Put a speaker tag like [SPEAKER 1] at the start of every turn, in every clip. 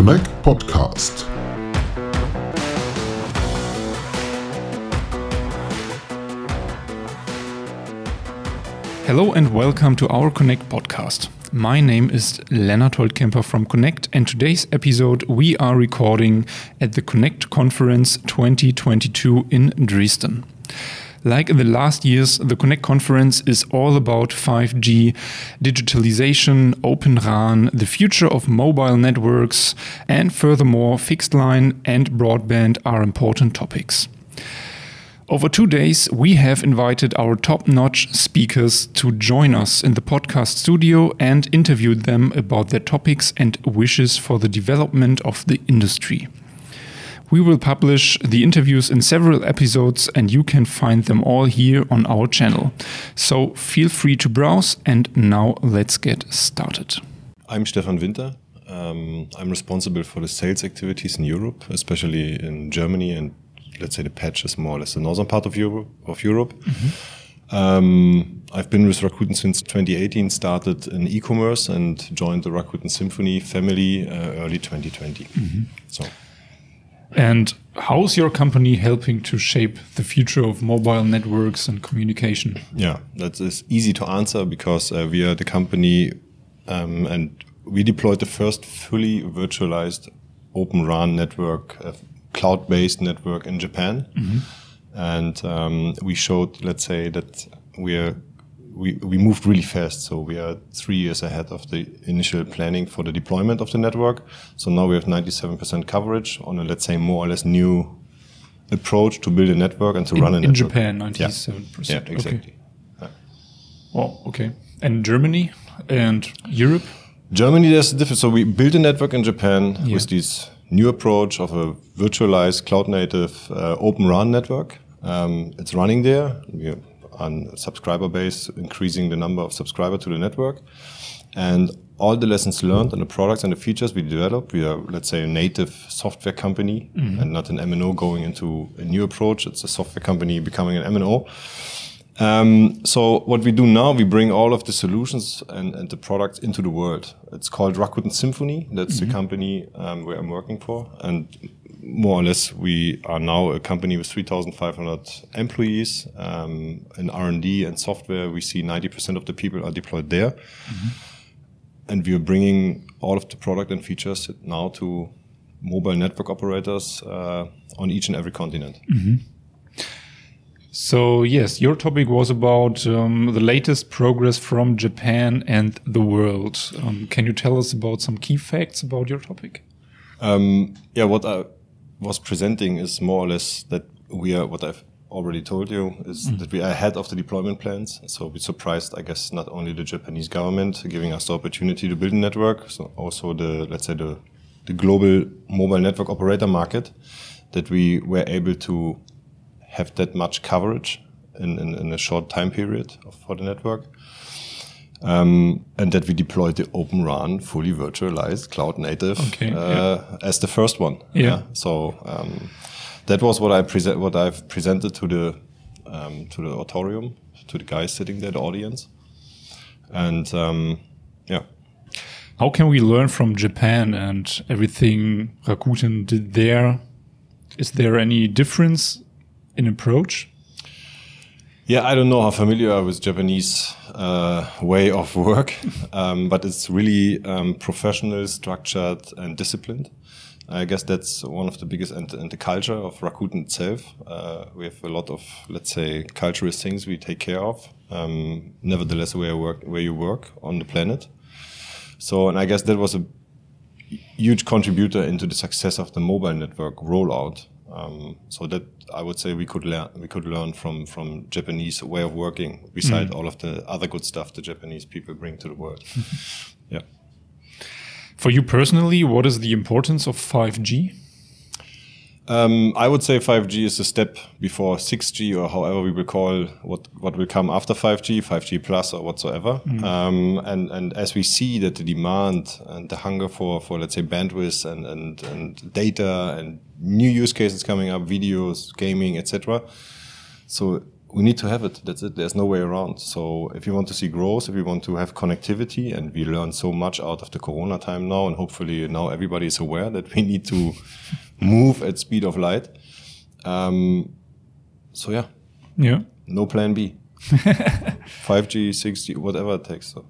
[SPEAKER 1] Connect Podcast.
[SPEAKER 2] Hello and welcome to our Connect podcast. My name is Lennart Holtkemper from Connect, and today's episode we are recording at the Connect Conference 2022 in Dresden. Like in the last years, the Connect conference is all about 5G, digitalization, Open RAN, the future of mobile networks, and furthermore, fixed line and broadband are important topics. Over two days, we have invited our top notch speakers to join us in the podcast studio and interviewed them about their topics and wishes for the development of the industry. We will publish the interviews in several episodes, and you can find them all here on our channel. So feel free to browse, and now let's get started.
[SPEAKER 3] I'm Stefan Winter. Um, I'm responsible for the sales activities in Europe, especially in Germany and let's say the patch is more or less the northern part of Europe. Of Europe. Mm-hmm. Um, I've been with Rakuten since 2018, started in e-commerce and joined the Rakuten Symphony family uh, early 2020. Mm-hmm. So.
[SPEAKER 2] And how's your company helping to shape the future of mobile networks and communication?
[SPEAKER 3] Yeah, that is easy to answer because uh, we are the company um, and we deployed the first fully virtualized Open RAN network uh, cloud-based network in Japan, mm-hmm. and um, we showed, let's say, that we are we, we moved really fast. So we are three years ahead of the initial planning for the deployment of the network. So now we have 97% coverage on a, let's say, more or less new approach to build a network and to
[SPEAKER 2] in,
[SPEAKER 3] run a
[SPEAKER 2] in
[SPEAKER 3] network.
[SPEAKER 2] Japan, 97%.
[SPEAKER 3] Yeah, yeah exactly.
[SPEAKER 2] Okay. Well, okay. And Germany and Europe?
[SPEAKER 3] Germany, there's a difference. So we built a network in Japan yeah. with this new approach of a virtualized cloud native uh, open RAN network. Um, it's running there. We on subscriber base, increasing the number of subscribers to the network. And all the lessons learned and the products and the features we develop, we are, let's say, a native software company mm-hmm. and not an MNO going into a new approach. It's a software company becoming an MNO. Um, so what we do now, we bring all of the solutions and, and the products into the world. It's called Rakuten Symphony. That's mm-hmm. the company um, where I'm working for, and more or less we are now a company with 3,500 employees um, in R&D and software. We see 90% of the people are deployed there, mm-hmm. and we are bringing all of the product and features now to mobile network operators uh, on each and every continent.
[SPEAKER 2] Mm-hmm. So, yes, your topic was about um, the latest progress from Japan and the world. Um, can you tell us about some key facts about your topic?
[SPEAKER 3] Um, yeah, what I was presenting is more or less that we are, what I've already told you, is mm. that we are ahead of the deployment plans. So we surprised, I guess, not only the Japanese government giving us the opportunity to build a network, so also the, let's say, the, the global mobile network operator market, that we were able to have that much coverage in, in, in a short time period for the network. Um, and that we deployed the Open RAN fully virtualized cloud native okay, uh, yeah. as the first one.
[SPEAKER 2] Yeah. yeah.
[SPEAKER 3] So um, that was what I present, what I've presented to the um, to the auditorium, to the guys sitting there, the audience, and um, yeah.
[SPEAKER 2] How can we learn from Japan and everything Rakuten did there? Is there any difference in approach?
[SPEAKER 3] Yeah, I don't know how familiar are with Japanese uh, way of work, um, but it's really um, professional, structured, and disciplined. I guess that's one of the biggest, and, and the culture of Rakuten itself. Uh, we have a lot of, let's say, cultural things we take care of. Um, nevertheless, where work, where you work on the planet. So, and I guess that was a huge contributor into the success of the mobile network rollout. Um, so that I would say we could learn we could learn from from Japanese way of working, beside mm. all of the other good stuff the Japanese people bring to the world. yeah.
[SPEAKER 2] For you personally, what is the importance of five G?
[SPEAKER 3] Um, I would say 5G is a step before 6G or however we will call what, what will come after 5G, 5G plus or whatsoever. Mm. Um, and, and as we see that the demand and the hunger for, for let's say bandwidth and, and, and data and new use cases coming up, videos, gaming, etc. So we need to have it. That's it. There's no way around. So if you want to see growth, if you want to have connectivity, and we learn so much out of the Corona time now, and hopefully now everybody is aware that we need to move at speed of light. Um, so yeah,
[SPEAKER 2] yeah,
[SPEAKER 3] no plan B. 5G, 6G, whatever it takes. So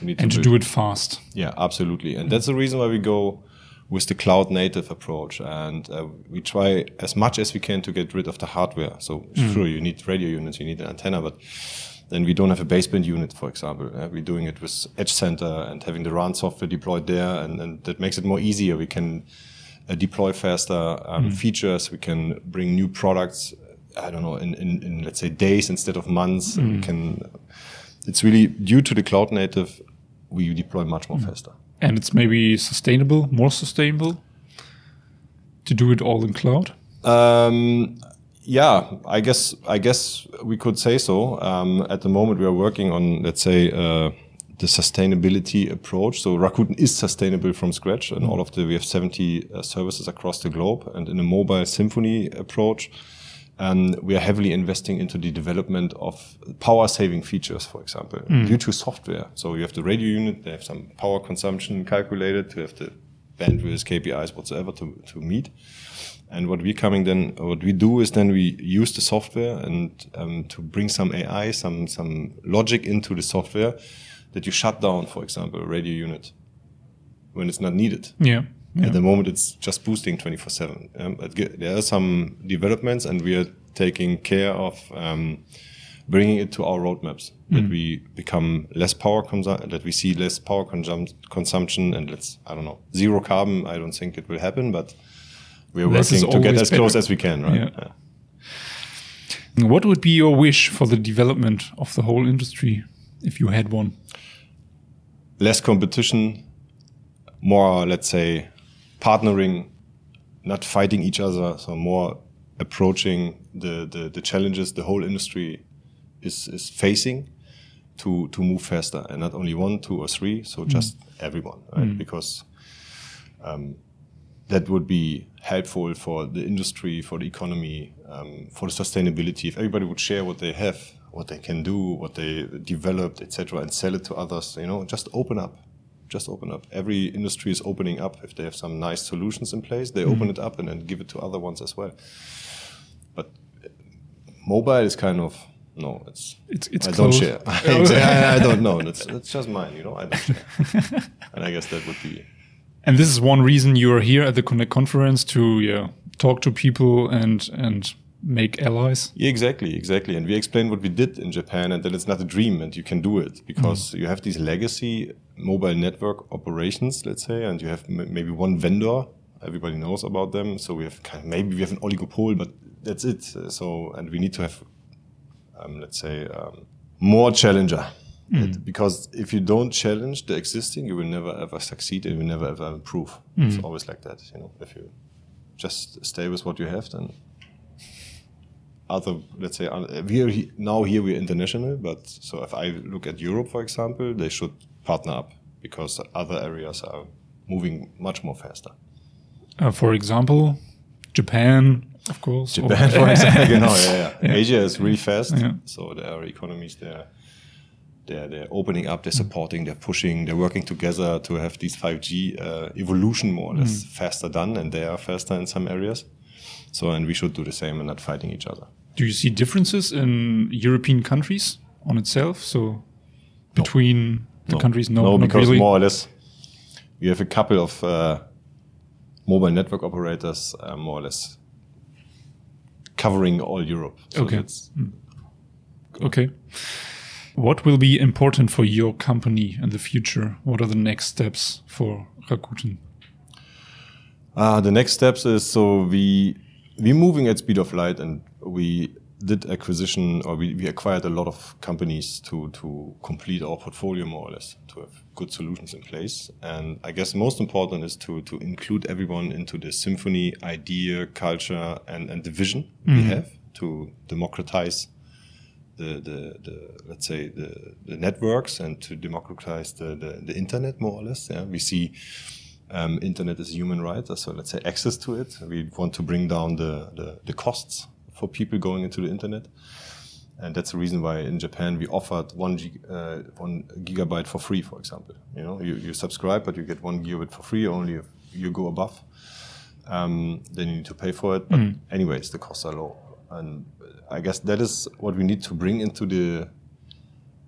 [SPEAKER 2] and to, to do it fast.
[SPEAKER 3] Yeah, absolutely. And that's the reason why we go with the cloud native approach. And uh, we try as much as we can to get rid of the hardware. So mm. sure, you need radio units, you need an antenna, but then we don't have a baseband unit, for example. Uh, we're doing it with Edge Center and having the RAN software deployed there, and, and that makes it more easier. We can deploy faster um, mm. features. We can bring new products. I don't know in, in, in let's say days instead of months. Mm. We can. It's really due to the cloud native. We deploy much more mm. faster
[SPEAKER 2] and it's maybe sustainable, more sustainable to do it all in cloud?
[SPEAKER 3] Um, yeah, I guess I guess we could say so. Um, at the moment, we are working on let's say uh, the sustainability approach. So Rakuten is sustainable from scratch, and all of the we have 70 uh, services across the globe, and in a mobile symphony approach. We are heavily investing into the development of power saving features, for example, mm. due to software. So you have the radio unit, they have some power consumption calculated to have the bandwidth, KPIs, whatsoever to, to meet. And what we coming then, what we do is then we use the software and um, to bring some AI, some some logic into the software that you shut down, for example, a radio unit when it's not needed.
[SPEAKER 2] Yeah. Yeah.
[SPEAKER 3] At the moment, it's just boosting 24 7. Um, there are some developments, and we are taking care of um, bringing it to our roadmaps mm. that we become less power consumption, that we see less power consum consumption, and let's, I don't know, zero carbon. I don't think it will happen, but we are less working to get as better. close as we can, right? Yeah.
[SPEAKER 2] Yeah. What would be your wish for the development of the whole industry if you had one?
[SPEAKER 3] Less competition, more, let's say, partnering, not fighting each other, so more approaching the, the, the challenges the whole industry is, is facing to, to move faster and not only one, two or three, so mm. just everyone, right? Mm. Because um, that would be helpful for the industry, for the economy, um, for the sustainability. If everybody would share what they have, what they can do, what they developed, etc., and sell it to others, you know, just open up just open up. Every industry is opening up. If they have some nice solutions in place, they mm. open it up and then give it to other ones as well. But mobile is kind of no, it's
[SPEAKER 2] it's, it's
[SPEAKER 3] I
[SPEAKER 2] close.
[SPEAKER 3] don't share. I, I, don't know. It's it's just mine, you know. I don't share, and I guess that would be.
[SPEAKER 2] And this is one reason you are here at the Connect conference to yeah talk to people and and make allies.
[SPEAKER 3] Yeah, exactly, exactly. And we explain what we did in Japan, and that it's not a dream, and you can do it because mm. you have these legacy mobile network operations, let's say, and you have maybe one vendor. Everybody knows about them, so we have kind of, maybe we have an oligopoly, but that's it. So, and we need to have, um, let's say, um, more challenger. Mm. because if you don't challenge the existing, you will never ever succeed and you will never ever improve. Mm. It's always like that, you know. If you just stay with what you have, then other, let's say, we are now here we're international, but so if I look at Europe, for example, they should partner up because other areas are moving much more faster.
[SPEAKER 2] Uh, for example, Japan, of course.
[SPEAKER 3] Japan, for example, you know, yeah, yeah. yeah, Asia is really fast, yeah. so there are economies there. They're, they're opening up, they're supporting, they're pushing, they're working together to have these 5G uh, evolution more or less mm. faster done, and they are faster in some areas. So, and we should do the same and not fighting each other.
[SPEAKER 2] Do you see differences in European countries on itself? So, between no. the
[SPEAKER 3] no.
[SPEAKER 2] countries,
[SPEAKER 3] no, no, because really. more or less, we have a couple of uh, mobile network operators, uh, more or less covering all Europe.
[SPEAKER 2] So okay. Mm. Okay. What will be important for your company in the future? What are the next steps for Rakuten?
[SPEAKER 3] Uh, the next steps is so we we're moving at speed of light and we did acquisition or we, we acquired a lot of companies to to complete our portfolio more or less to have good solutions in place and i guess most important is to to include everyone into the symphony idea culture and and the vision mm. we have to democratize the, the, the let's say the, the networks and to democratize the, the, the internet more or less yeah we see um, internet is a human right, so let's say access to it. We want to bring down the, the, the costs for people going into the internet. and that's the reason why in Japan we offered one, gig, uh, one gigabyte for free, for example. You know, you, you subscribe, but you get one gigabit for free only if you go above. Um, then you need to pay for it. But mm. anyways, the costs are low, and I guess that is what we need to bring into the.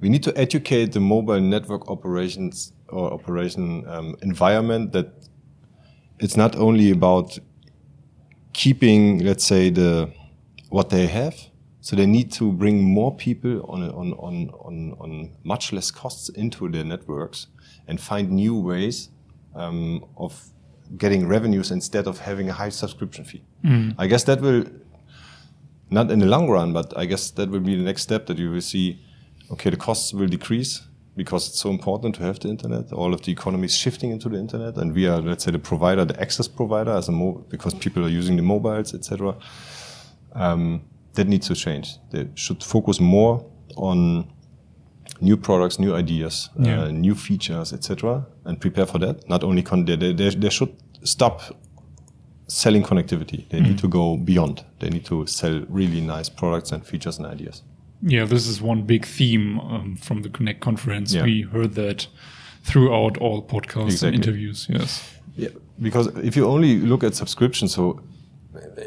[SPEAKER 3] We need to educate the mobile network operations or operation um, environment that it's not only about keeping, let's say, the what they have, so they need to bring more people on, on, on, on, on much less costs into their networks and find new ways um, of getting revenues instead of having a high subscription fee. Mm. I guess that will, not in the long run, but I guess that will be the next step that you will see, okay, the costs will decrease because it's so important to have the internet. All of the economy is shifting into the internet, and we are, let's say, the provider, the access provider, as a mo- because people are using the mobiles, etc. Um, that needs to change. They should focus more on new products, new ideas, uh, yeah. uh, new features, etc., and prepare for that. Not only con- they, they, they should stop selling connectivity. They mm. need to go beyond. They need to sell really nice products and features and ideas.
[SPEAKER 2] Yeah, this is one big theme um, from the Connect conference. Yeah. We heard that throughout all podcasts exactly. and interviews. Yes.
[SPEAKER 3] Yeah, because if you only look at subscription, so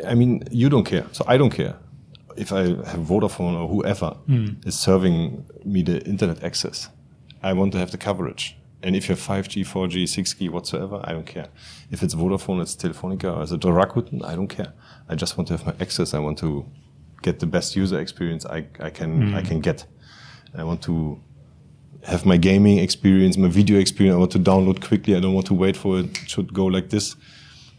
[SPEAKER 3] I mean, you don't care, so I don't care if I have Vodafone or whoever mm. is serving me the internet access, I want to have the coverage. And if you have 5G, 4G, 6G, whatsoever, I don't care. If it's Vodafone, it's Telefonica, or is it Rakuten, I don't care. I just want to have my access. I want to get the best user experience I, I can mm. I can get. I want to have my gaming experience, my video experience. I want to download quickly. I don't want to wait for it. It should go like this,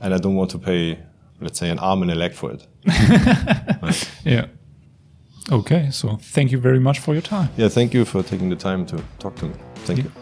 [SPEAKER 3] and I don't want to pay let's say, an arm and a leg for it.
[SPEAKER 2] right. Yeah. Okay. So thank you very much for your time.
[SPEAKER 3] Yeah. Thank you for taking the time to talk to me. Thank yeah. you.